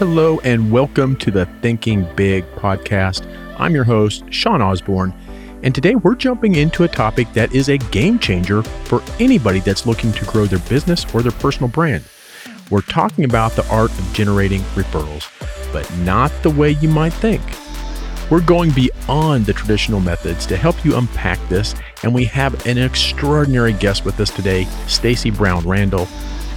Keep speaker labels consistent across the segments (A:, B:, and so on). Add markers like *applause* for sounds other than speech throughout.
A: Hello, and welcome to the Thinking Big podcast. I'm your host, Sean Osborn, and today we're jumping into a topic that is a game changer for anybody that's looking to grow their business or their personal brand. We're talking about the art of generating referrals, but not the way you might think. We're going beyond the traditional methods to help you unpack this, and we have an extraordinary guest with us today, Stacey Brown Randall.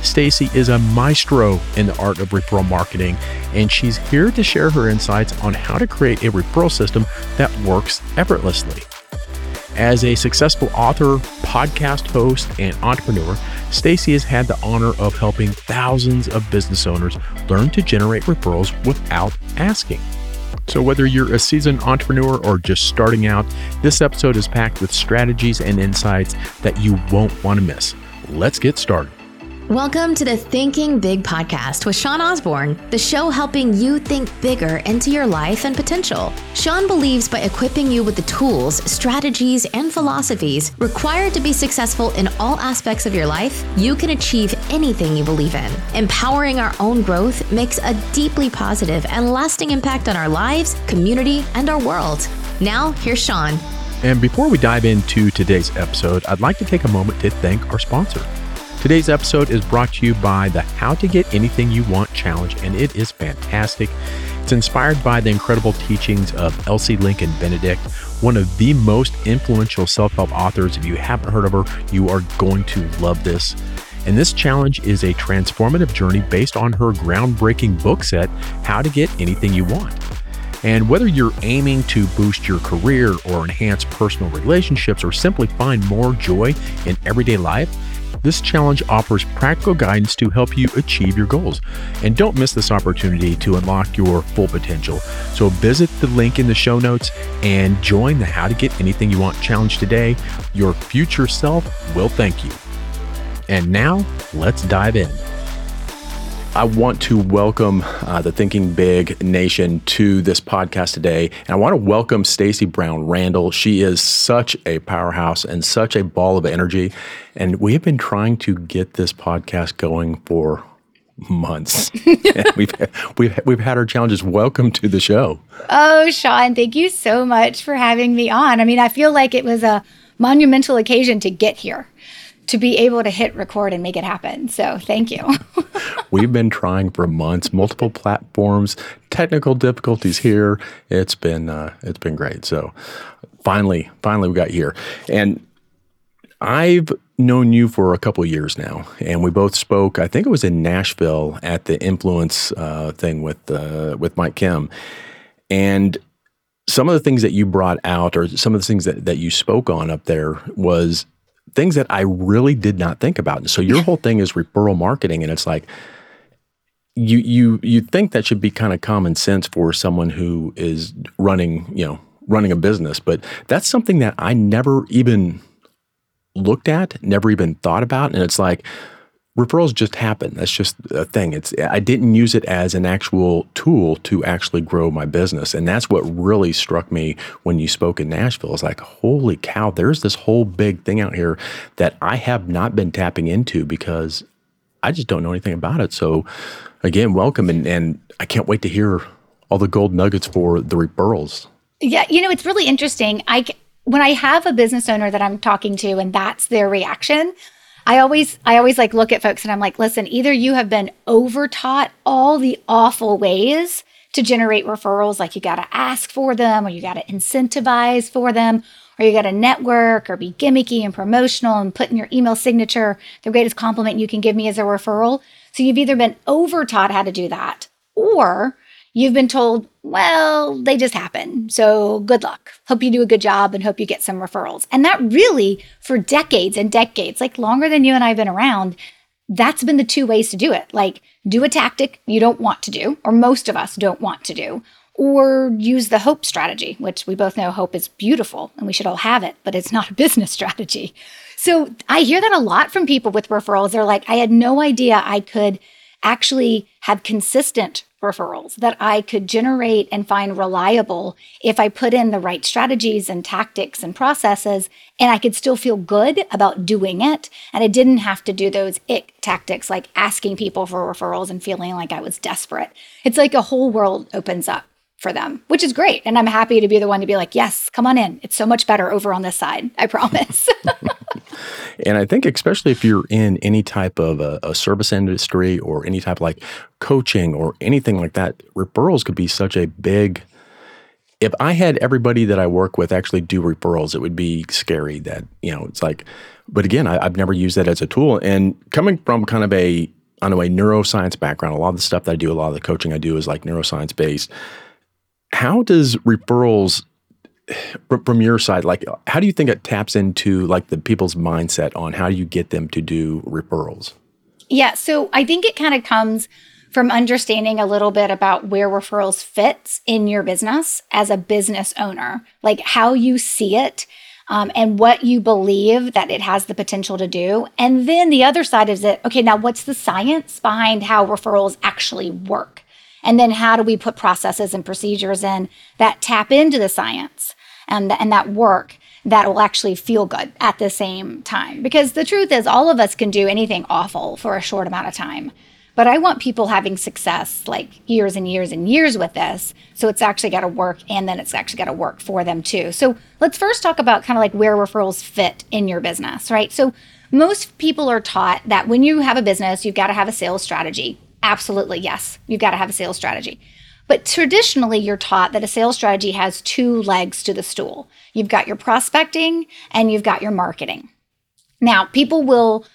A: Stacey is a maestro in the art of referral marketing, and she's here to share her insights on how to create a referral system that works effortlessly. As a successful author, podcast host, and entrepreneur, Stacey has had the honor of helping thousands of business owners learn to generate referrals without asking. So, whether you're a seasoned entrepreneur or just starting out, this episode is packed with strategies and insights that you won't want to miss. Let's get started.
B: Welcome to the Thinking Big podcast with Sean Osborn, the show helping you think bigger into your life and potential. Sean believes by equipping you with the tools, strategies, and philosophies required to be successful in all aspects of your life, you can achieve anything you believe in. Empowering our own growth makes a deeply positive and lasting impact on our lives, community, and our world. Now, here's Sean.
A: And before we dive into today's episode, I'd like to take a moment to thank our sponsor. Today's episode is brought to you by the How to Get Anything You Want challenge, and it is fantastic. It's inspired by the incredible teachings of Elsie Lincoln Benedict, one of the most influential self help authors. If you haven't heard of her, you are going to love this. And this challenge is a transformative journey based on her groundbreaking book set, How to Get Anything You Want. And whether you're aiming to boost your career or enhance personal relationships or simply find more joy in everyday life, this challenge offers practical guidance to help you achieve your goals. And don't miss this opportunity to unlock your full potential. So visit the link in the show notes and join the How to Get Anything You Want challenge today. Your future self will thank you. And now, let's dive in. I want to welcome uh, the Thinking Big Nation to this podcast today. And I want to welcome Stacey Brown Randall. She is such a powerhouse and such a ball of energy. And we have been trying to get this podcast going for months. *laughs* we've we've we've had our challenges. Welcome to the show.
C: Oh, Sean, thank you so much for having me on. I mean, I feel like it was a monumental occasion to get here to be able to hit record and make it happen. So thank you. *laughs*
A: We've been trying for months, multiple platforms, technical difficulties here. It's been uh, it's been great. So finally, finally we got here. And I've known you for a couple years now, and we both spoke. I think it was in Nashville at the Influence uh, thing with uh, with Mike Kim, and some of the things that you brought out, or some of the things that that you spoke on up there, was things that I really did not think about. And so your whole thing is referral marketing, and it's like you you you think that should be kind of common sense for someone who is running you know running a business, but that's something that I never even looked at, never even thought about, and it's like referrals just happen. That's just a thing. It's I didn't use it as an actual tool to actually grow my business. And that's what really struck me when you spoke in Nashville. It's like, holy cow, there's this whole big thing out here that I have not been tapping into because I just don't know anything about it. So again, welcome and, and I can't wait to hear all the gold nuggets for the referrals.
C: Yeah, you know, it's really interesting. I when I have a business owner that I'm talking to and that's their reaction, I always I always like look at folks and I'm like, listen, either you have been overtaught all the awful ways to generate referrals, like you got to ask for them or you got to incentivize for them or you got to network or be gimmicky and promotional and put in your email signature the greatest compliment you can give me is a referral. So you've either been overtaught how to do that or you've been told, well, they just happen. So good luck. Hope you do a good job and hope you get some referrals. And that really, for decades and decades, like longer than you and I have been around, that's been the two ways to do it. Like, do a tactic you don't want to do, or most of us don't want to do, or use the hope strategy, which we both know hope is beautiful and we should all have it, but it's not a *laughs* business strategy. So I hear that a lot from people with referrals. They're like, I had no idea I could actually have consistent referrals that I could generate and find reliable if I put in the right strategies and tactics and processes, and I could still feel good about doing it. And I didn't have to do those ick tactics like asking people for referrals and feeling like I was desperate. It's like a whole world opens up for them, which is great. And I'm happy to be the one to be like, yes, come on in. It's so much better over on this side. I promise. *laughs*
A: And I think, especially if you're in any type of a, a, service industry or any type of like coaching or anything like that, referrals could be such a big. If I had everybody that I work with actually do referrals, it would be scary that, you know, it's like, but again, I, I've never used that as a tool. And coming from kind of a, know, a neuroscience background, a lot of the stuff that I do, a lot of the coaching I do is like neuroscience based. How does referrals from your side, like how do you think it taps into like the people's mindset on how you get them to do referrals?
C: Yeah, so I think it kind of comes from understanding a little bit about where referrals fits in your business as a business owner, like how you see it. Um, and what you believe that it has the potential to do. And then the other side is it, okay, now what's the science behind how referrals actually work? And then how do we put processes and procedures in that tap into the science and, and that work that will actually feel good at the same time? Because the truth is, all of us can do anything awful for a short amount of time. But I want people having success like years and years and years with this. So it's actually got to work and then it's actually got to work for them too. So let's first talk about kind of like where referrals fit in your business, right? So most people are taught that when you have a business, you've got to have a sales strategy. Absolutely, yes. You've got to have a sales strategy. But traditionally, you're taught that a sales strategy has two legs to the stool you've got your prospecting and you've got your marketing. Now, people will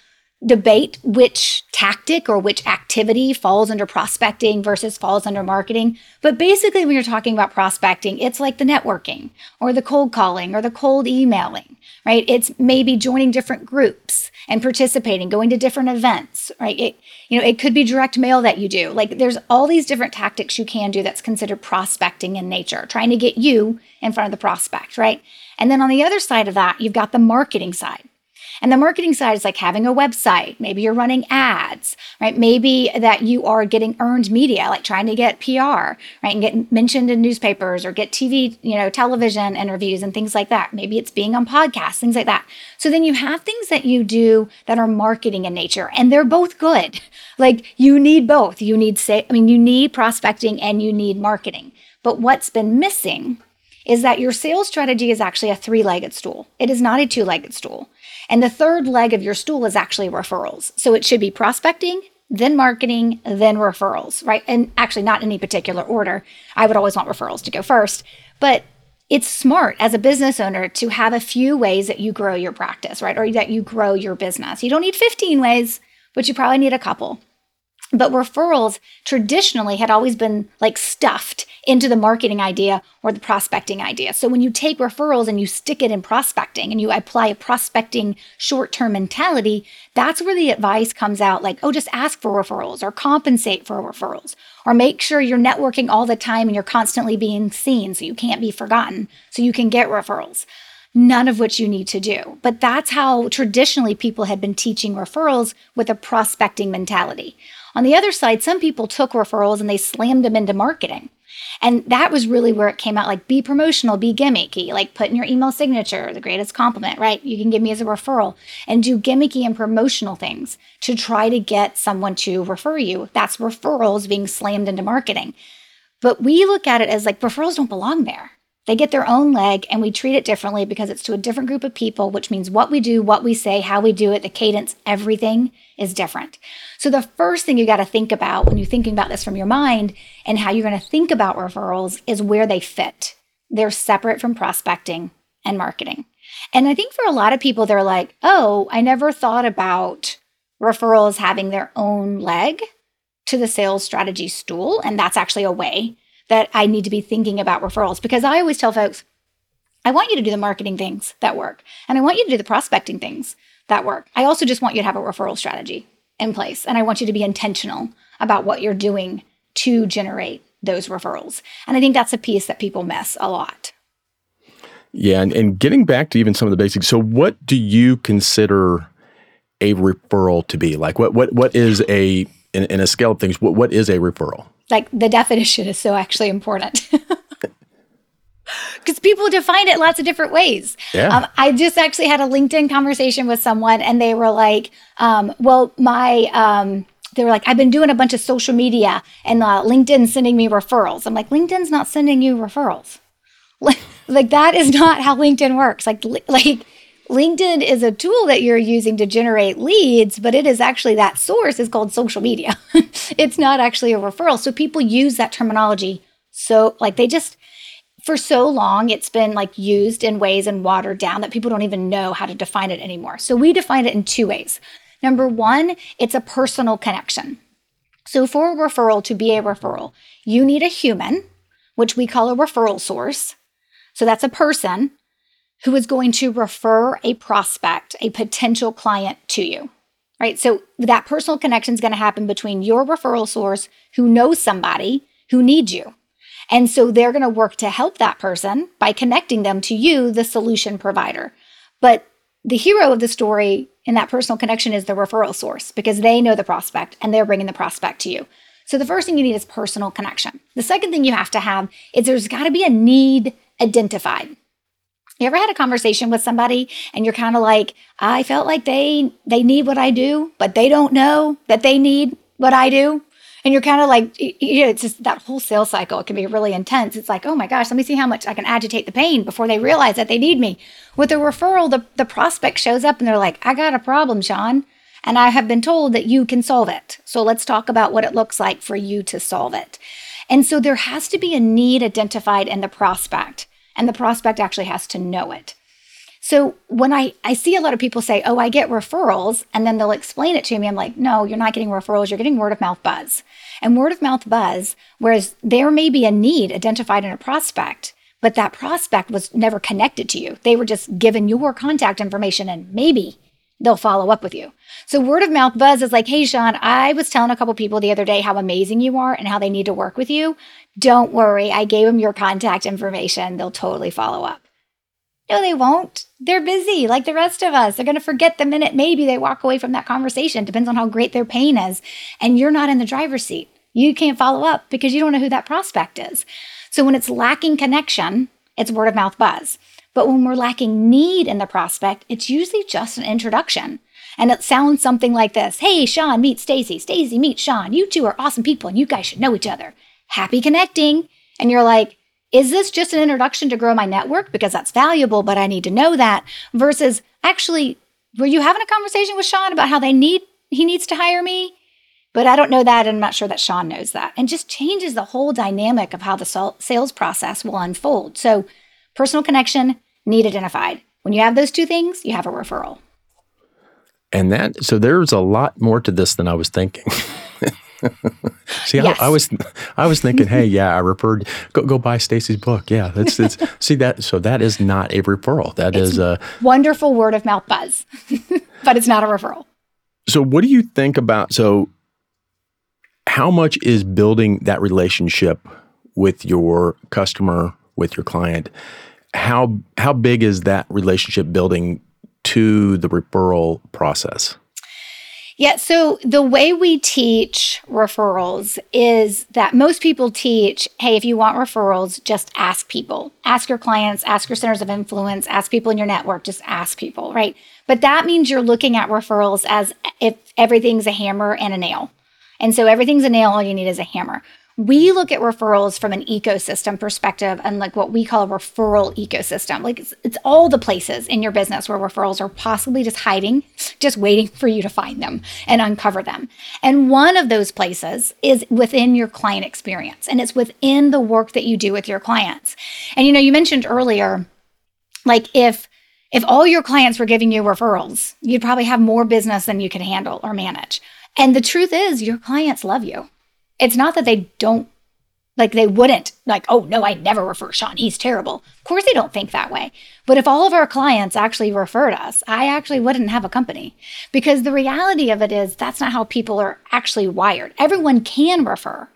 C: debate which tactic or which activity falls under prospecting versus falls under marketing. But basically, when you're talking about prospecting, it's like the networking or the cold calling or the cold emailing, right? It's maybe joining different groups and participating, going to different events, right? It, you know, it could be direct mail that you do. Like there's all these different tactics you can do that's considered prospecting in nature, trying to get you in front of the prospect, right? And then on the other side of that, you've got the marketing side. And the marketing side is like having a website. Maybe you're running ads, right? Maybe that you are getting earned media, like trying to get PR, right? And get mentioned in newspapers or get TV, you know, television interviews and things like that. Maybe it's being on podcasts, things like that. So then you have things that you do that are marketing in nature, and they're both good. *laughs* Like you need both. You need say, I mean, you need prospecting and you need marketing. But what's been missing is that your sales strategy is actually a three legged stool. It is not a two legged stool. And the third leg of your stool is actually referrals. So it should be prospecting, then marketing, then referrals, right? And actually, not in any particular order. I would always want referrals to go first. But it's smart as a business owner to have a few ways that you grow your practice, right? Or that you grow your business. You don't need 15 ways, but you probably need a couple. But referrals traditionally had always been like stuffed into the marketing idea or the prospecting idea. So when you take referrals and you stick it in prospecting and you apply a prospecting short term mentality, that's where the advice comes out like, oh, just ask for referrals or compensate for referrals or make sure you're networking all the time and you're constantly being seen so you can't be forgotten so you can get referrals none of which you need to do. But that's how traditionally people had been teaching referrals with a prospecting mentality. On the other side, some people took referrals and they slammed them into marketing. And that was really where it came out like be promotional, be gimmicky, like put in your email signature, the greatest compliment, right? You can give me as a referral and do gimmicky and promotional things to try to get someone to refer you. That's referrals being slammed into marketing. But we look at it as like referrals don't belong there. They get their own leg, and we treat it differently because it's to a different group of people, which means what we do, what we say, how we do it, the cadence, everything is different. So, the first thing you got to think about when you're thinking about this from your mind and how you're going to think about referrals is where they fit. They're separate from prospecting and marketing. And I think for a lot of people, they're like, oh, I never thought about referrals having their own leg to the sales strategy stool. And that's actually a way that I need to be thinking about referrals because I always tell folks, I want you to do the marketing things that work, and I want you to do the prospecting things that work. I also just want you to have a referral strategy in place, and I want you to be intentional about what you're doing to generate those referrals. And I think that's a piece that people miss a lot.
A: Yeah, and, and getting back to even some of the basics. So, what do you consider a referral to be? Like, what what what is a in, in a scale of things, what, what is a referral?
C: Like the definition is so actually important. *laughs* because people define it lots of different ways.
A: Yeah. Um,
C: I just actually had a LinkedIn conversation with someone, and they were like, um, "Well, my." Um, they were like, I've been doing a bunch of social media and uh, LinkedIn sending me referrals. I'm like, LinkedIn's not sending you referrals. *laughs* like that is not how LinkedIn works. Like, like LinkedIn is a tool that you're using to generate leads, but it is actually that source is called social media. *laughs* it's not actually a referral. So people use that terminology. So like they just for so long it's been like used in ways and watered down that people don't even know how to define it anymore. So we define it in two ways. Number one, it's a personal connection. So for a referral to be a referral, you need a human, which we call a referral source. So that's a person who is going to refer a prospect, a potential client to you. Right? So that personal connection is going to happen between your referral source who knows somebody who needs you. And so they're going to work to help that person by connecting them to you, the solution provider. But the hero of the story in that personal connection is the referral source because they know the prospect and they're bringing the prospect to you. So the first thing you need is personal connection. The second thing you have to have is there's got to be a need identified. You ever had a conversation with somebody and you're kind of like, I felt like they they need what I do, but they don't know that they need what I do? And you're kind of like you know it's just that whole sales cycle it can be really intense. It's like oh my gosh let me see how much i can agitate the pain before they realize that they need me. With a referral the, the prospect shows up and they're like i got a problem sean and i have been told that you can solve it. So let's talk about what it looks like for you to solve it. And so there has to be a need identified in the prospect and the prospect actually has to know it so when I, I see a lot of people say, oh, I get referrals, and then they'll explain it to me, I'm like, no, you're not getting referrals, you're getting word of mouth buzz. And word of mouth buzz, whereas there may be a need identified in a prospect, but that prospect was never connected to you. They were just given your contact information and maybe they'll follow up with you. So word of mouth buzz is like, hey, Sean, I was telling a couple people the other day how amazing you are and how they need to work with you. Don't worry, I gave them your contact information. They'll totally follow up. No, they won't. They're busy like the rest of us. They're going to forget the minute maybe they walk away from that conversation. Depends on how great their pain is. And you're not in the driver's seat. You can't follow up because you don't know who that prospect is. So when it's lacking connection, it's word of mouth buzz. But when we're lacking need in the prospect, it's usually just an introduction. And it sounds something like this Hey, Sean, meet Stacey. Stacey, meet Sean. You two are awesome people and you guys should know each other. Happy connecting. And you're like, is this just an introduction to grow my network because that's valuable, but I need to know that? Versus actually, were you having a conversation with Sean about how they need he needs to hire me? But I don't know that, and I'm not sure that Sean knows that. And just changes the whole dynamic of how the sales process will unfold. So, personal connection, need identified. When you have those two things, you have a referral.
A: And that, so there's a lot more to this than I was thinking. *laughs* see, yes. I, I, was I was thinking, hey, yeah, I referred. Go go buy Stacey's book. Yeah, that's that's *laughs* see that. So that is not a referral. That
C: it's
A: is a
C: wonderful word of mouth buzz, *laughs* but it's not a referral.
A: So what do you think about so? How much is building that relationship with your customer, with your client? How how big is that relationship building to the referral process?
C: Yeah, so the way we teach referrals is that most people teach hey, if you want referrals, just ask people. Ask your clients, ask your centers of influence, ask people in your network, just ask people, right? But that means you're looking at referrals as if everything's a hammer and a nail. And so everything's a nail, all you need is a hammer we look at referrals from an ecosystem perspective and like what we call a referral ecosystem. Like it's, it's, all the places in your business where referrals are possibly just hiding, just waiting for you to find them and uncover them. And one of those places is within your client experience and it's within the work that you do with your clients. And you know, you mentioned earlier, like if if all your clients were giving you referrals, you'd probably have more business than you could handle or manage. And the truth is, your clients love you it's not that they don't like they wouldn't like oh no i never refer sean. He's terrible. Of course they don't think that way. But if all of our clients actually referred us i actually wouldn't have a company. Because the reality of it is that's not how people are actually wired. Everyone can refer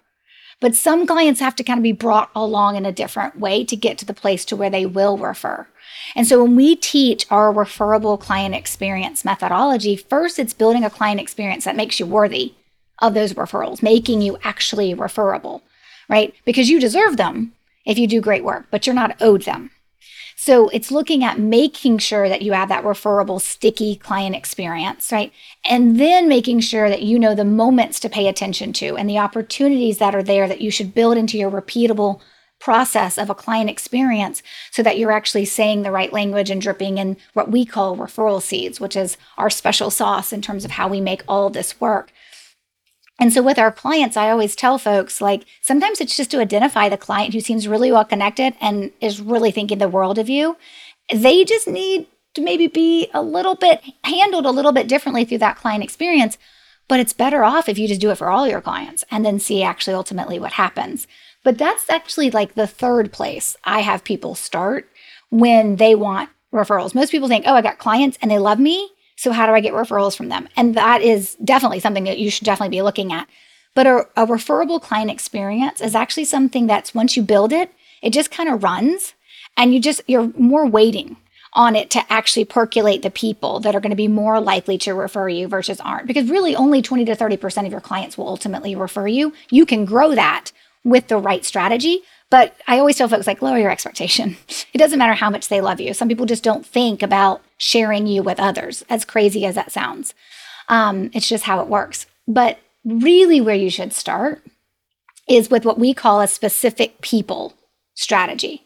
C: but some clients have to kind of be brought along in a different way to get to the place to where they will refer. And so when we teach our referable client experience methodology first it's building a client experience that makes you worthy of those referrals, making you actually referable, right? Because you deserve them if you do great work, but you're not owed them. So it's looking at making sure that you have that referable, sticky client experience, right? And then making sure that you know the moments to pay attention to and the opportunities that are there that you should build into your repeatable process of a client experience so that you're actually saying the right language and dripping in what we call referral seeds, which is our special sauce in terms of how we make all this work. And so with our clients, I always tell folks like sometimes it's just to identify the client who seems really well connected and is really thinking the world of you. They just need to maybe be a little bit handled a little bit differently through that client experience. But it's better off if you just do it for all your clients and then see actually ultimately what happens. But that's actually like the third place I have people start when they want referrals. Most people think, oh, I got clients and they love me. So, how do I get referrals from them? And that is definitely something that you should definitely be looking at. But a, a referable client experience is actually something that's once you build it, it just kind of runs and you just, you're more waiting on it to actually percolate the people that are going to be more likely to refer you versus aren't. Because really, only 20 to 30% of your clients will ultimately refer you. You can grow that with the right strategy. But I always tell folks like lower your expectation. It doesn't matter how much they love you. Some people just don't think about sharing you with others, as crazy as that sounds. Um, it's just how it works. But really, where you should start is with what we call a specific people strategy,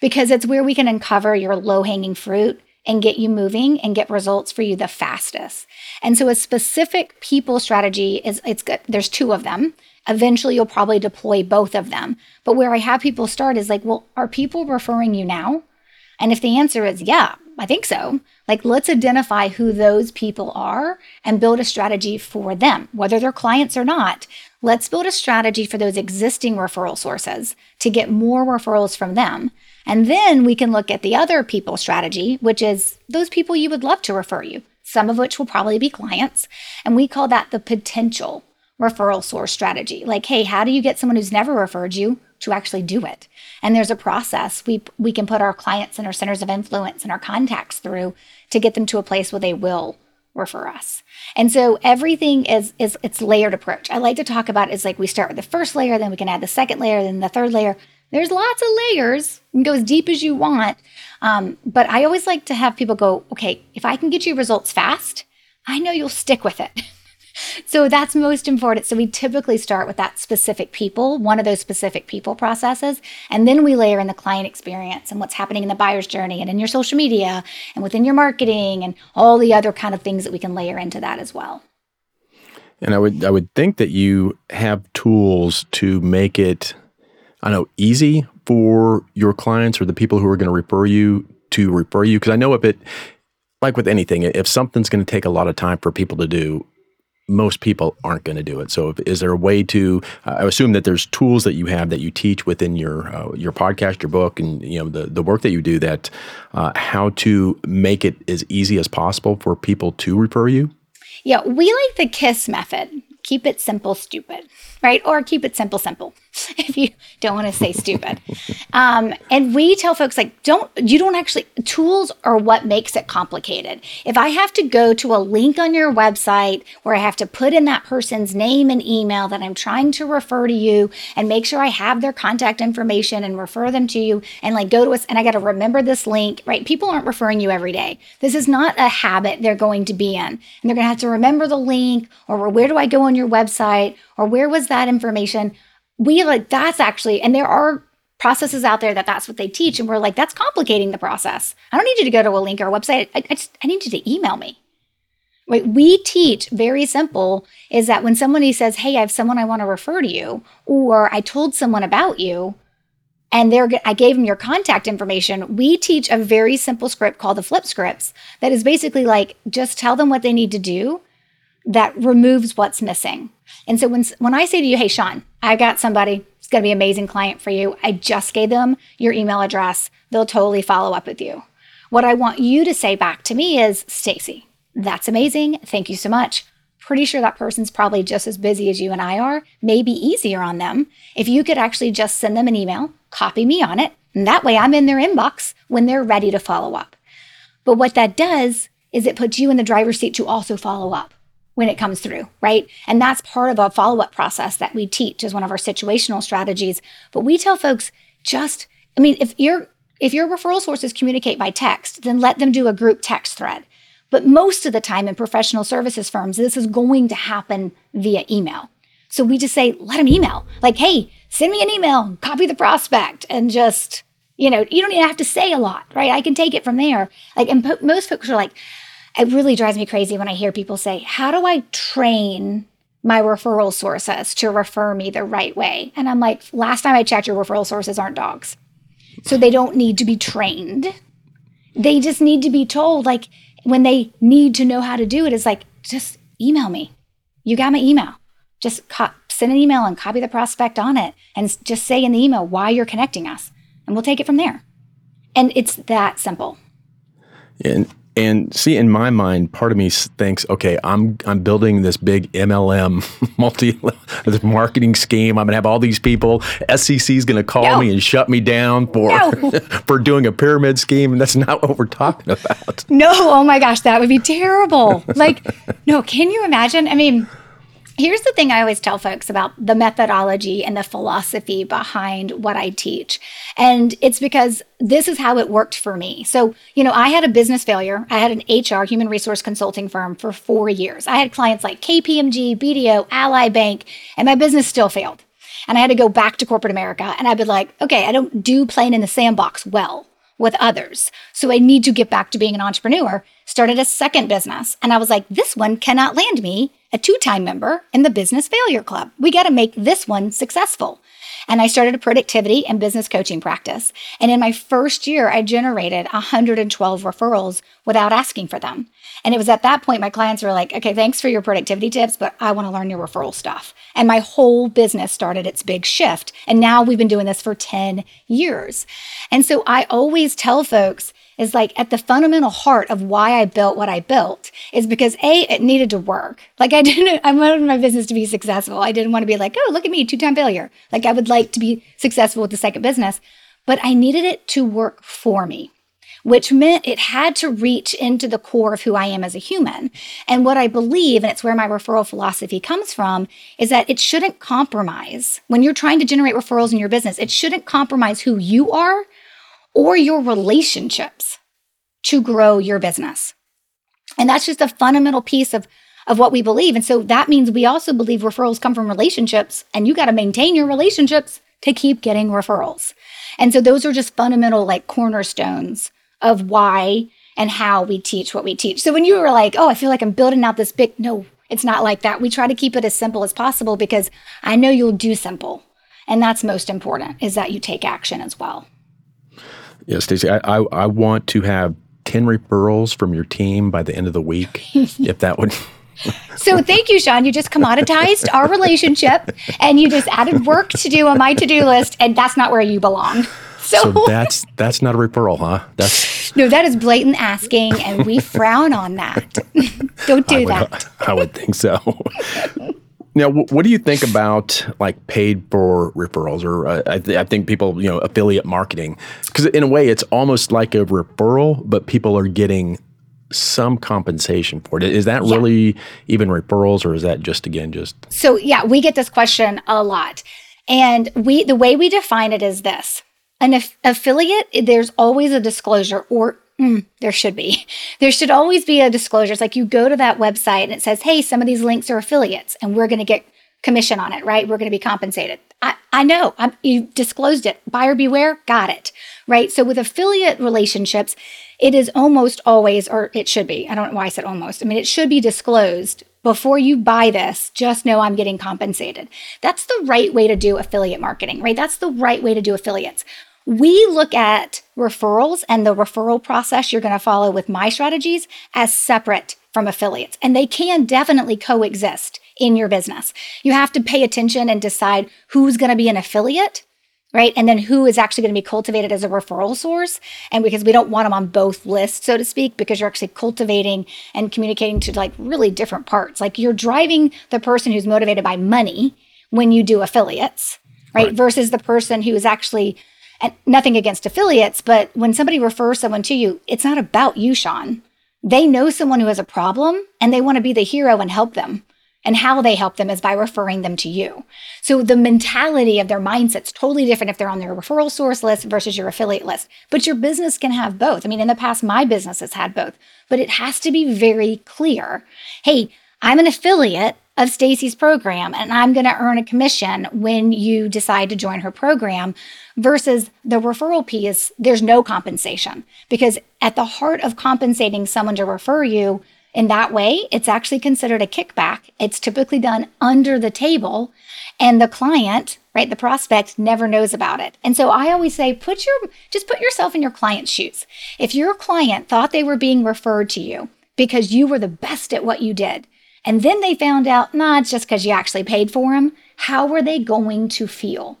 C: because it's where we can uncover your low hanging fruit and get you moving and get results for you the fastest. And so a specific people strategy is it's good. There's two of them. Eventually, you'll probably deploy both of them. But where I have people start is like, well, are people referring you now? And if the answer is yeah, I think so, like let's identify who those people are and build a strategy for them, whether they're clients or not. Let's build a strategy for those existing referral sources to get more referrals from them. And then we can look at the other people strategy, which is those people you would love to refer you, some of which will probably be clients. And we call that the potential referral source strategy. Like, hey, how do you get someone who's never referred you to actually do it? And there's a process we we can put our clients and our centers of influence and our contacts through to get them to a place where they will refer us. And so everything is is it's layered approach. I like to talk about is like we start with the first layer, then we can add the second layer, then the third layer. There's lots of layers. You can go as deep as you want. Um, but I always like to have people go, okay, if I can get you results fast, I know you'll stick with it. *laughs* so that's most important. So we typically start with that specific people, one of those specific people processes, and then we layer in the client experience and what's happening in the buyer's journey and in your social media and within your marketing and all the other kind of things that we can layer into that as well.
A: And I would I would think that you have tools to make it I know easy for your clients or the people who are going to refer you to refer you because I know if it like with anything if something's going to take a lot of time for people to do most people aren't going to do it. So, if, is there a way to? Uh, I assume that there's tools that you have that you teach within your uh, your podcast, your book, and you know the the work that you do. That uh, how to make it as easy as possible for people to refer you.
C: Yeah, we like the KISS method. Keep it simple, stupid right? Or keep it simple, simple *laughs* if you don't want to say stupid. Um, and we tell folks like, don't, you don't actually, tools are what makes it complicated. If I have to go to a link on your website where I have to put in that person's name and email that I'm trying to refer to you and make sure I have their contact information and refer them to you and like go to us and I got to remember this link, right? People aren't referring you every day. This is not a habit they're going to be in. And they're going to have to remember the link or where do I go on your website or where was that information we like that's actually and there are processes out there that that's what they teach and we're like that's complicating the process i don't need you to go to a link or a website i, I just i need you to email me right we teach very simple is that when somebody says hey i have someone i want to refer to you or i told someone about you and they're I gave them your contact information. We teach a very simple script called the flip scripts that is basically like just tell them what they need to do that removes what's missing. And so when when I say to you, "Hey Sean, I got somebody, it's going to be an amazing client for you. I just gave them your email address. They'll totally follow up with you." What I want you to say back to me is, "Stacey, that's amazing. Thank you so much." Pretty sure that person's probably just as busy as you and I are, maybe easier on them. If you could actually just send them an email, copy me on it, and that way I'm in their inbox when they're ready to follow up. But what that does is it puts you in the driver's seat to also follow up when it comes through, right? And that's part of a follow up process that we teach as one of our situational strategies. But we tell folks just, I mean, if your if your referral sources communicate by text, then let them do a group text thread. But most of the time in professional services firms, this is going to happen via email. So we just say, let them email. Like, hey, send me an email, copy the prospect, and just, you know, you don't even have to say a lot, right? I can take it from there. Like, and po- most folks are like, it really drives me crazy when I hear people say, How do I train my referral sources to refer me the right way? And I'm like, Last time I checked, your referral sources aren't dogs. So they don't need to be trained. They just need to be told, like, when they need to know how to do it, is like, just email me. You got my email. Just co- send an email and copy the prospect on it and just say in the email why you're connecting us. And we'll take it from there. And it's that simple.
A: And and see, in my mind, part of me thinks, okay, I'm I'm building this big MLM *laughs* multi *laughs* this marketing scheme. I'm gonna have all these people. SEC is gonna call no. me and shut me down for no. *laughs* for doing a pyramid scheme, and that's not what we're talking about.
C: No, oh my gosh, that would be terrible. Like, no, can you imagine? I mean, Here's the thing I always tell folks about the methodology and the philosophy behind what I teach. And it's because this is how it worked for me. So, you know, I had a business failure. I had an HR, human resource consulting firm for four years. I had clients like KPMG, BDO, Ally Bank, and my business still failed. And I had to go back to corporate America. And I'd be like, okay, I don't do playing in the sandbox well with others. So I need to get back to being an entrepreneur. Started a second business. And I was like, this one cannot land me a two time member in the Business Failure Club. We got to make this one successful. And I started a productivity and business coaching practice. And in my first year, I generated 112 referrals without asking for them. And it was at that point my clients were like, okay, thanks for your productivity tips, but I want to learn your referral stuff. And my whole business started its big shift. And now we've been doing this for 10 years. And so I always tell folks, is like at the fundamental heart of why I built what I built is because A, it needed to work. Like I *laughs* didn't, I wanted my business to be successful. I didn't want to be like, oh, look at me, two time failure. Like I would like to be successful with the second business, but I needed it to work for me. Which meant it had to reach into the core of who I am as a human. And what I believe, and it's where my referral philosophy comes from, is that it shouldn't compromise. When you're trying to generate referrals in your business, it shouldn't compromise who you are or your relationships to grow your business. And that's just a fundamental piece of, of what we believe. And so that means we also believe referrals come from relationships, and you got to maintain your relationships to keep getting referrals. And so those are just fundamental, like cornerstones of why and how we teach what we teach. So when you were like, oh, I feel like I'm building out this big, no, it's not like that. We try to keep it as simple as possible because I know you'll do simple. And that's most important is that you take action as well.
A: Yeah, Stacey, I, I, I want to have 10 referrals from your team by the end of the week, *laughs* if that would.
C: so thank you, Sean. You just commoditized our relationship and you just added work to do on my to-do list, and that's not where you belong.
A: So, so that's that's not a referral, huh?
C: That's *laughs* no, that is blatant asking, and we frown on that. *laughs* Don't do
A: I would,
C: that.
A: I would think so. Now, what do you think about like paid for referrals, or uh, I, th- I, think people, you know, affiliate marketing? Because in a way, it's almost like a referral, but people are getting some compensation for it. Is that yeah. really even referrals, or is that just again just?
C: So yeah, we get this question a lot, and we the way we define it is this: an aff- affiliate, there's always a disclosure, or Mm, there should be. *laughs* There should always be a disclosure. It's like you go to that website and it says, hey, some of these links are affiliates and we're going to get commission on it, right? We're going to be compensated. I, I know I'm, you disclosed it. Buyer beware, got it, right? So with affiliate relationships, it is almost always, or it should be. I don't know why I said almost. I mean, it should be disclosed before you buy this. Just know I'm getting compensated. That's the right way to do affiliate marketing, right? That's the right way to do affiliates. We look at referrals and the referral process you're going to follow with my strategies as separate from affiliates, and they can definitely coexist in your business. You have to pay attention and decide who's going to be an affiliate, right? And then who is actually going to be cultivated as a referral source. And because we don't want them on both lists, so to speak, because you're actually cultivating and communicating to like really different parts. Like you're driving the person who's motivated by money when you do affiliates, right? right. Versus the person who is actually and nothing against affiliates, but when somebody refers someone to you, it's not about you, Sean. They know someone who has a problem and they want to be the hero and help them. And how they help them is by referring them to you. So the mentality of their mindset's totally different if they're on their referral source list versus your affiliate list. But your business can have both. I mean, in the past, my business has had both, but it has to be very clear. Hey, I'm an affiliate of Stacey's program and I'm going to earn a commission when you decide to join her program versus the referral piece there's no compensation. Because at the heart of compensating someone to refer you in that way it's actually considered a kickback. It's typically done under the table and the client right the prospect never knows about it. And so i always say put your just put yourself in your client's shoes. If your client thought they were being referred to you because you were the best at what you did and then they found out, nah, it's just because you actually paid for them. How were they going to feel?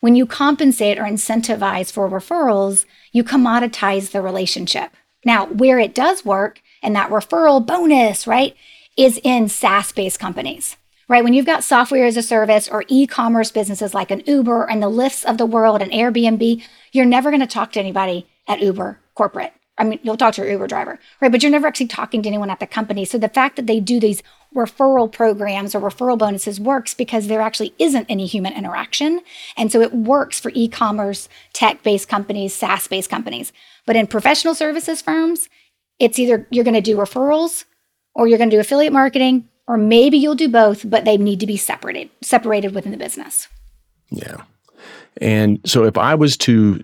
C: When you compensate or incentivize for referrals, you commoditize the relationship. Now, where it does work and that referral bonus, right, is in SaaS based companies, right? When you've got software as a service or e commerce businesses like an Uber and the Lyfts of the world and Airbnb, you're never going to talk to anybody at Uber corporate. I mean, you'll talk to your Uber driver, right? But you're never actually talking to anyone at the company. So the fact that they do these referral programs or referral bonuses works because there actually isn't any human interaction. And so it works for e commerce, tech based companies, SaaS based companies. But in professional services firms, it's either you're going to do referrals or you're going to do affiliate marketing, or maybe you'll do both, but they need to be separated, separated within the business.
A: Yeah. And so if I was to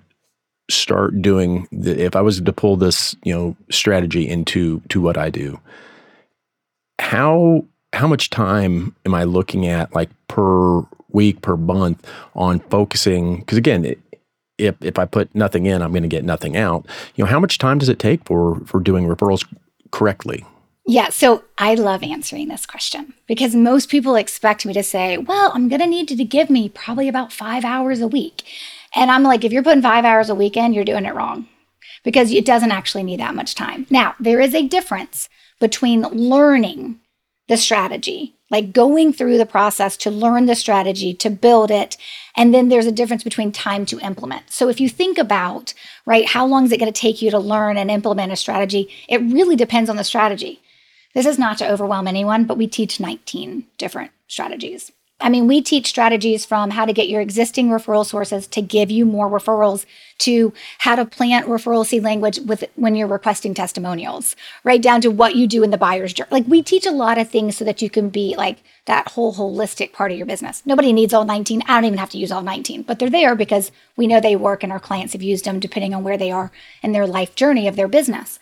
A: start doing the, if I was to pull this, you know, strategy into to what I do, how how much time am I looking at like per week per month on focusing? Because again it, if if I put nothing in I'm going to get nothing out. You know how much time does it take for for doing referrals correctly?
C: Yeah, so I love answering this question because most people expect me to say, well, I'm going to need you to give me probably about five hours a week. And I'm like, if you're putting five hours a weekend, you're doing it wrong because it doesn't actually need that much time. Now, there is a difference between learning the strategy, like going through the process to learn the strategy, to build it. And then there's a difference between time to implement. So if you think about, right, how long is it going to take you to learn and implement a strategy? It really depends on the strategy. This is not to overwhelm anyone, but we teach 19 different strategies. I mean, we teach strategies from how to get your existing referral sources to give you more referrals to how to plant referral seed language with when you're requesting testimonials, right down to what you do in the buyer's journey. Like we teach a lot of things so that you can be like that whole holistic part of your business. Nobody needs all 19. I don't even have to use all 19, but they're there because we know they work and our clients have used them depending on where they are in their life journey of their business.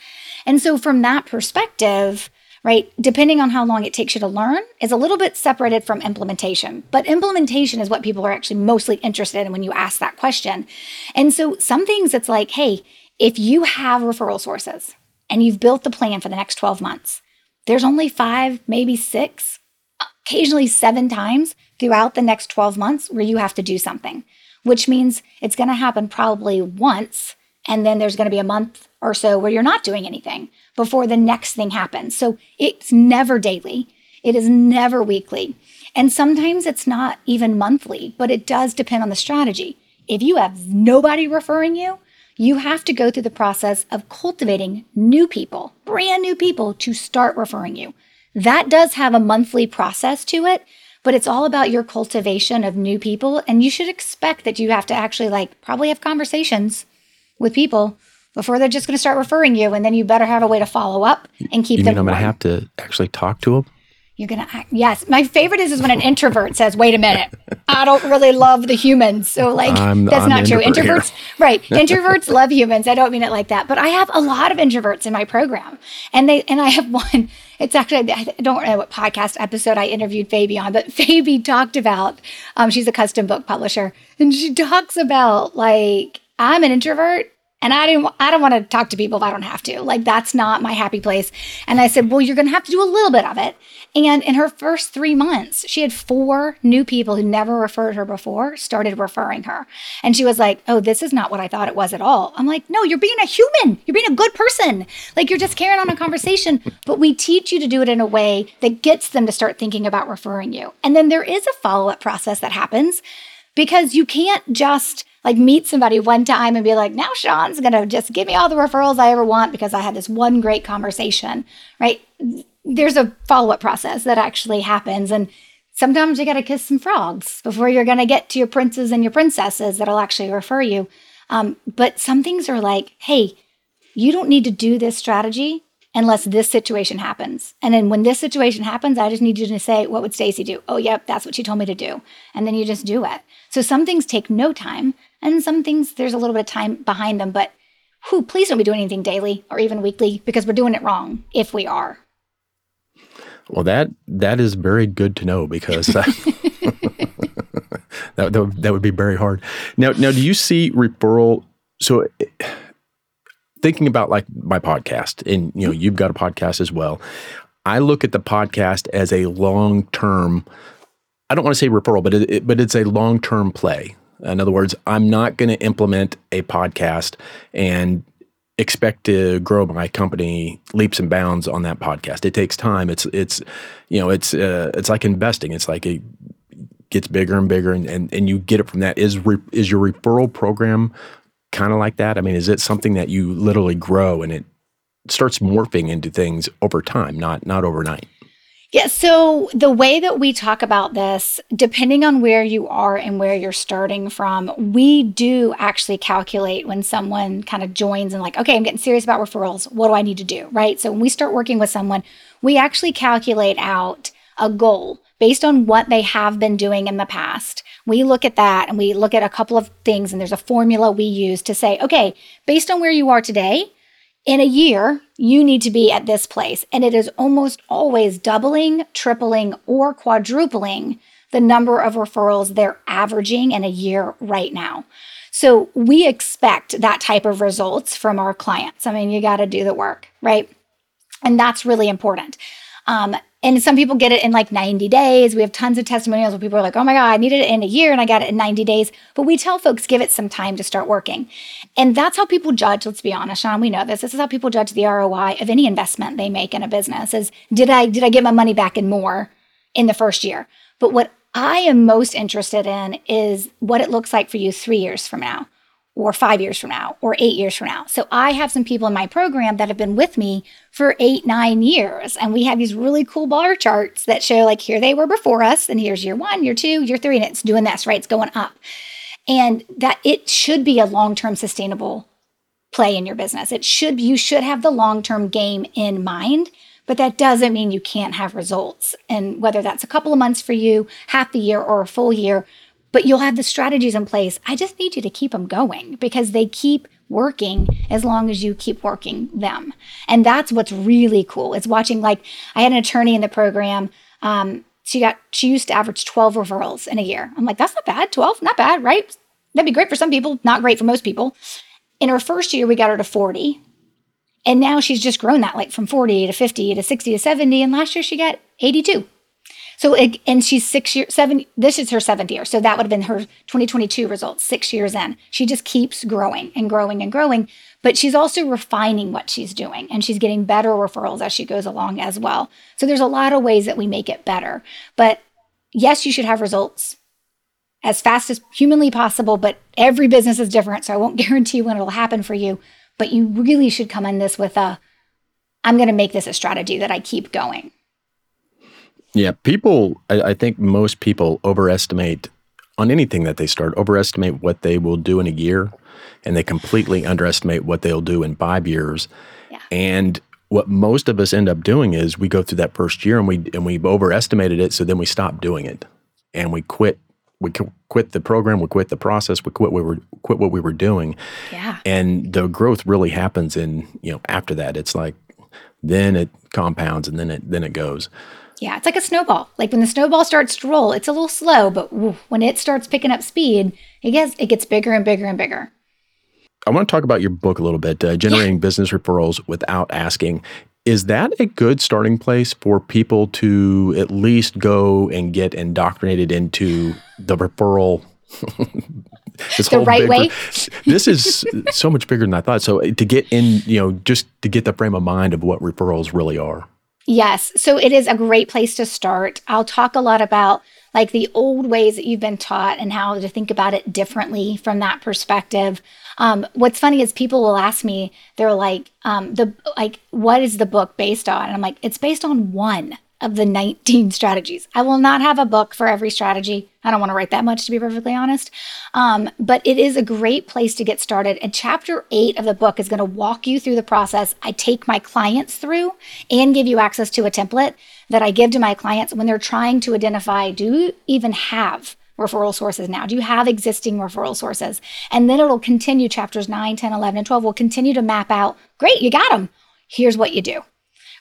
C: And so from that perspective, right, depending on how long it takes you to learn, is a little bit separated from implementation. But implementation is what people are actually mostly interested in when you ask that question. And so some things it's like, hey, if you have referral sources and you've built the plan for the next 12 months, there's only five, maybe six, occasionally seven times throughout the next 12 months where you have to do something, which means it's going to happen probably once. And then there's going to be a month or so where you're not doing anything before the next thing happens. So it's never daily, it is never weekly. And sometimes it's not even monthly, but it does depend on the strategy. If you have nobody referring you, you have to go through the process of cultivating new people, brand new people to start referring you. That does have a monthly process to it, but it's all about your cultivation of new people. And you should expect that you have to actually, like, probably have conversations with people before they're just going to start referring you, and then you better have a way to follow up and keep
A: you
C: them.
A: Mean I'm going to have to actually talk to them.
C: You're gonna yes. My favorite is is when an introvert says, "Wait a minute, I don't really love the humans." So like I'm, that's I'm not true. Introverts, here. right? Introverts love humans. I don't mean it like that, but I have a lot of introverts in my program, and they and I have *laughs* one. It's actually I don't know what podcast episode I interviewed Fabi on, but Fabi talked about. Um, she's a custom book publisher, and she talks about like I'm an introvert and I didn't I don't want to talk to people if I don't have to. Like that's not my happy place. And I said, "Well, you're going to have to do a little bit of it." And in her first 3 months, she had four new people who never referred her before started referring her. And she was like, "Oh, this is not what I thought it was at all." I'm like, "No, you're being a human. You're being a good person. Like you're just carrying on a conversation, but we teach you to do it in a way that gets them to start thinking about referring you." And then there is a follow-up process that happens because you can't just like meet somebody one time and be like, now Sean's going to just give me all the referrals I ever want because I had this one great conversation, right? There's a follow up process that actually happens. And sometimes you got to kiss some frogs before you're going to get to your princes and your princesses that'll actually refer you. Um, but some things are like, hey, you don't need to do this strategy unless this situation happens. And then when this situation happens, I just need you to say, what would Stacey do? Oh, yep, that's what she told me to do. And then you just do it. So some things take no time, and some things there's a little bit of time behind them. But who, please don't be doing anything daily or even weekly because we're doing it wrong if we are.
A: Well, that that is very good to know because that, *laughs* that, that, that would be very hard. Now, now, do you see referral? So thinking about like my podcast, and you know, you've got a podcast as well. I look at the podcast as a long term. I don't want to say referral, but it, it, but it's a long term play. In other words, I'm not going to implement a podcast and expect to grow my company leaps and bounds on that podcast. It takes time. It's it's you know it's uh, it's like investing. It's like it gets bigger and bigger, and and, and you get it from that. Is re, is your referral program kind of like that? I mean, is it something that you literally grow and it starts morphing into things over time, not not overnight?
C: Yeah, so the way that we talk about this, depending on where you are and where you're starting from, we do actually calculate when someone kind of joins and like, okay, I'm getting serious about referrals. What do I need to do? Right. So when we start working with someone, we actually calculate out a goal based on what they have been doing in the past. We look at that and we look at a couple of things, and there's a formula we use to say, okay, based on where you are today, in a year, you need to be at this place. And it is almost always doubling, tripling, or quadrupling the number of referrals they're averaging in a year right now. So we expect that type of results from our clients. I mean, you got to do the work, right? And that's really important. Um, and some people get it in like 90 days. We have tons of testimonials where people are like, oh my God, I needed it in a year and I got it in 90 days. But we tell folks, give it some time to start working. And that's how people judge, let's be honest, Sean, we know this. This is how people judge the ROI of any investment they make in a business is did I did I get my money back in more in the first year? But what I am most interested in is what it looks like for you three years from now or five years from now or eight years from now. So I have some people in my program that have been with me for eight, nine years. And we have these really cool bar charts that show like here they were before us, and here's year one, year two, year three, and it's doing this, right? It's going up. And that it should be a long term sustainable play in your business. It should, you should have the long term game in mind. But that doesn't mean you can't have results. And whether that's a couple of months for you, half the year, or a full year, but you'll have the strategies in place. I just need you to keep them going because they keep working as long as you keep working them. And that's what's really cool. It's watching like I had an attorney in the program. Um, she got she used to average 12 referrals in a year. I'm like, that's not bad. 12, not bad, right? That'd be great for some people, not great for most people. In her first year, we got her to 40. And now she's just grown that like from 40 to 50 to 60 to 70. And last year she got 82. So, and she's six years, seven, this is her seventh year. So that would have been her 2022 results, six years in. She just keeps growing and growing and growing, but she's also refining what she's doing and she's getting better referrals as she goes along as well. So there's a lot of ways that we make it better. But yes, you should have results as fast as humanly possible, but every business is different. So I won't *laughs* guarantee when it'll happen for you. But you really should come in this with a, I'm going to make this a strategy that I keep going.
A: Yeah, people, I, I, think most people overestimate on anything that they start, overestimate what they will do in a year, and they completely underestimate what they'll do in five years. Yeah. And what most of us end up doing is we go through that first year and we and we've overestimated it, so then we stop doing it and we quit. We quit the program, we quit the process, we quit what we were quit what we were doing.
C: Yeah.
A: And the growth really happens in you know after that. It's like then it compounds and then it then it goes.
C: Yeah, it's like a snowball. Like when the snowball starts to roll, it's a little slow, but when it starts picking up speed, it gets it gets bigger and bigger and bigger.
A: I want to talk about your book a little bit, uh, generating yeah. business referrals without asking. Is that a good starting place for people to at least go and get indoctrinated into the referral? *laughs*
C: this the right way.
A: this is so much bigger than I thought. So to get in, you know, just to get the frame of mind of what referrals really are.
C: Yes. So it is a great place to start. I'll talk a lot about like the old ways that you've been taught and how to think about it differently from that perspective. Um, what's funny is people will ask me, they're like, um, the like, what is the book based on? And I'm like, it's based on one of the 19 strategies. I will not have a book for every strategy. I don't want to write that much, to be perfectly honest. Um, but it is a great place to get started. And chapter eight of the book is going to walk you through the process I take my clients through and give you access to a template that I give to my clients when they're trying to identify do you even have referral sources now? Do you have existing referral sources? And then it'll continue chapters 9, 10, 11, and 12 will continue to map out great, you got them. Here's what you do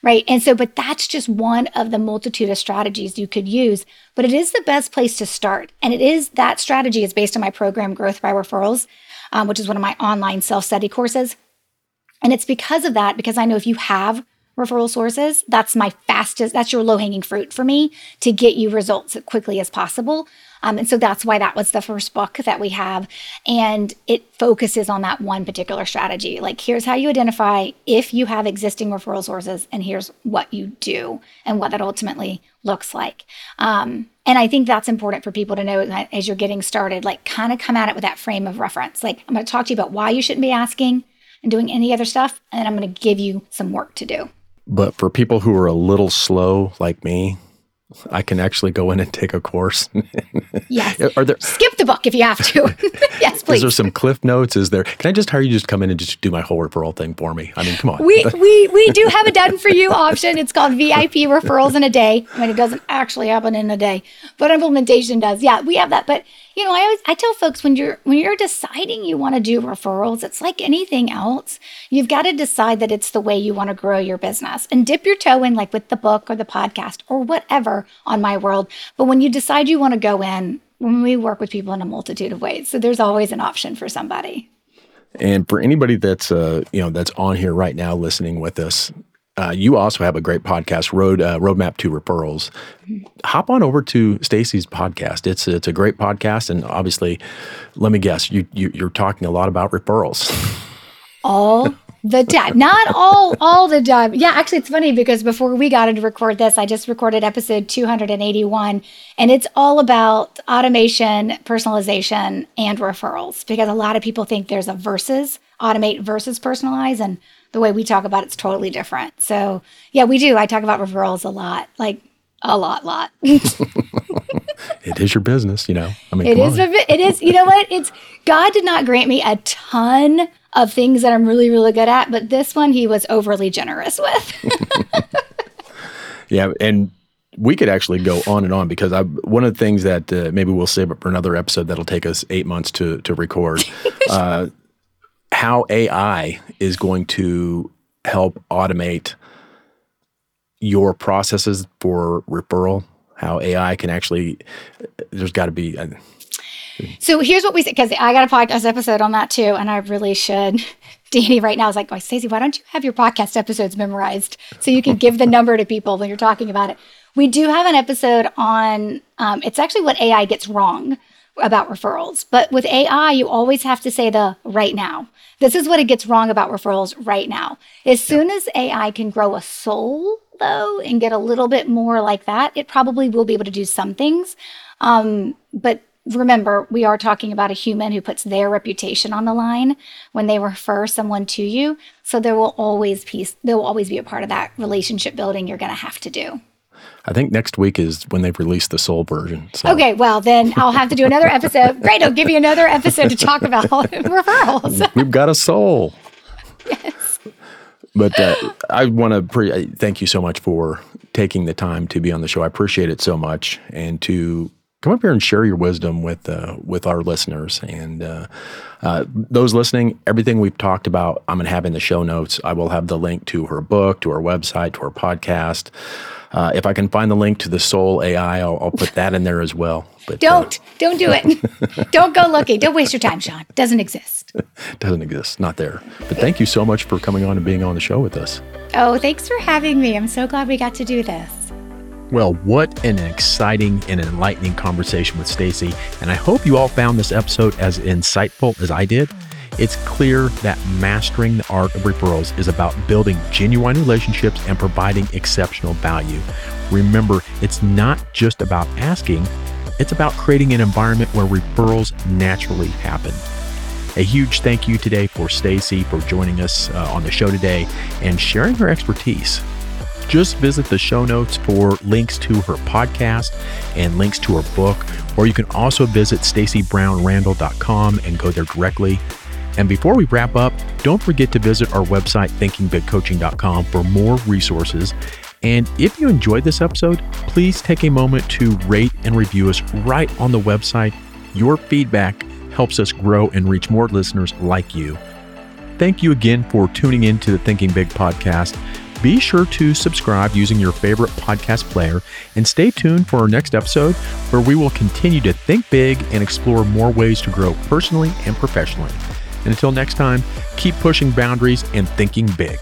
C: right? And so, but that's just one of the multitude of strategies you could use. But it is the best place to start. And it is that strategy is based on my program, Growth by Referrals, um, which is one of my online self study courses. And it's because of that, because I know if you have referral sources, that's my fastest, that's your low hanging fruit for me to get you results as quickly as possible. Um, and so that's why that was the first book that we have. And it focuses on that one particular strategy. Like, here's how you identify if you have existing referral sources, and here's what you do and what that ultimately looks like. Um, and I think that's important for people to know as you're getting started, like, kind of come at it with that frame of reference. Like, I'm going to talk to you about why you shouldn't be asking and doing any other stuff. And then I'm going to give you some work to do.
A: But for people who are a little slow like me, I can actually go in and take a course. *laughs*
C: yes. Are there skip the book if you have to? *laughs* yes, please.
A: Is there some cliff notes? Is there? Can I just hire you just come in and just do my whole referral thing for me? I mean, come on.
C: We *laughs* we we do have a done for you option. It's called VIP referrals in a day. I mean, it doesn't actually happen in a day, but implementation does. Yeah, we have that. But you know, I always I tell folks when you're when you're deciding you want to do referrals, it's like anything else. You've got to decide that it's the way you want to grow your business and dip your toe in like with the book or the podcast or whatever on my world. But when you decide you want to go in, when we work with people in a multitude of ways, so there's always an option for somebody.
A: And for anybody that's uh, you know that's on here right now listening with us, uh, you also have a great podcast, Road uh, Roadmap to Referrals. Hop on over to Stacey's podcast. It's it's a great podcast, and obviously, let me guess, you, you you're talking a lot about referrals. *laughs*
C: All the time, not all all the time. Yeah, actually, it's funny because before we got to record this, I just recorded episode 281, and it's all about automation, personalization, and referrals. Because a lot of people think there's a versus automate versus personalize, and the way we talk about it's totally different. So yeah, we do. I talk about referrals a lot, like a lot, lot. *laughs*
A: it is your business, you know.
C: I mean, it is. it is. You know what? It's God did not grant me a ton of things that I'm really, really good at, but this one He was overly generous with. *laughs*
A: yeah, and we could actually go on and on because I, one of the things that uh, maybe we'll save up for another episode that'll take us eight months to to record. *laughs* Uh, how AI is going to help automate your processes for referral, how AI can actually, there's got to be. Uh,
C: so here's what we said because I got a podcast episode on that too, and I really should. *laughs* Danny right now is like, oh, Stacey, why don't you have your podcast episodes memorized so you can give the *laughs* number to people when you're talking about it? We do have an episode on, um, it's actually what AI gets wrong about referrals. But with AI, you always have to say the right now. This is what it gets wrong about referrals right now. As soon as AI can grow a soul, though, and get a little bit more like that, it probably will be able to do some things. Um, but remember, we are talking about a human who puts their reputation on the line when they refer someone to you. So there will always be there will always be a part of that relationship building you're going to have to do.
A: I think next week is when they've released the soul version.
C: So. Okay, well then I'll have to do another episode. Great, I'll give you another episode to talk about *laughs* referrals.
A: We've got a soul. Yes. But uh, I want to pre- thank you so much for taking the time to be on the show. I appreciate it so much, and to come up here and share your wisdom with uh, with our listeners and uh, uh, those listening. Everything we've talked about, I'm going to have in the show notes. I will have the link to her book, to her website, to her podcast. Uh, if I can find the link to the Soul AI, I'll, I'll put that in there as well.
C: But don't uh, don't do it. *laughs* don't go looking. Don't waste your time, Sean. Doesn't exist. *laughs*
A: Doesn't exist. Not there. But thank you so much for coming on and being on the show with us.
C: Oh, thanks for having me. I'm so glad we got to do this.
A: Well, what an exciting and enlightening conversation with Stacey, and I hope you all found this episode as insightful as I did. It's clear that mastering the art of referrals is about building genuine relationships and providing exceptional value. Remember, it's not just about asking, It's about creating an environment where referrals naturally happen. A huge thank you today for Stacey for joining us uh, on the show today and sharing her expertise. Just visit the show notes for links to her podcast and links to her book, or you can also visit staceybrownrandall.com and go there directly. And before we wrap up, don't forget to visit our website, thinkingbigcoaching.com, for more resources. And if you enjoyed this episode, please take a moment to rate and review us right on the website. Your feedback helps us grow and reach more listeners like you. Thank you again for tuning in to the Thinking Big podcast. Be sure to subscribe using your favorite podcast player and stay tuned for our next episode where we will continue to think big and explore more ways to grow personally and professionally. And until next time, keep pushing boundaries and thinking big.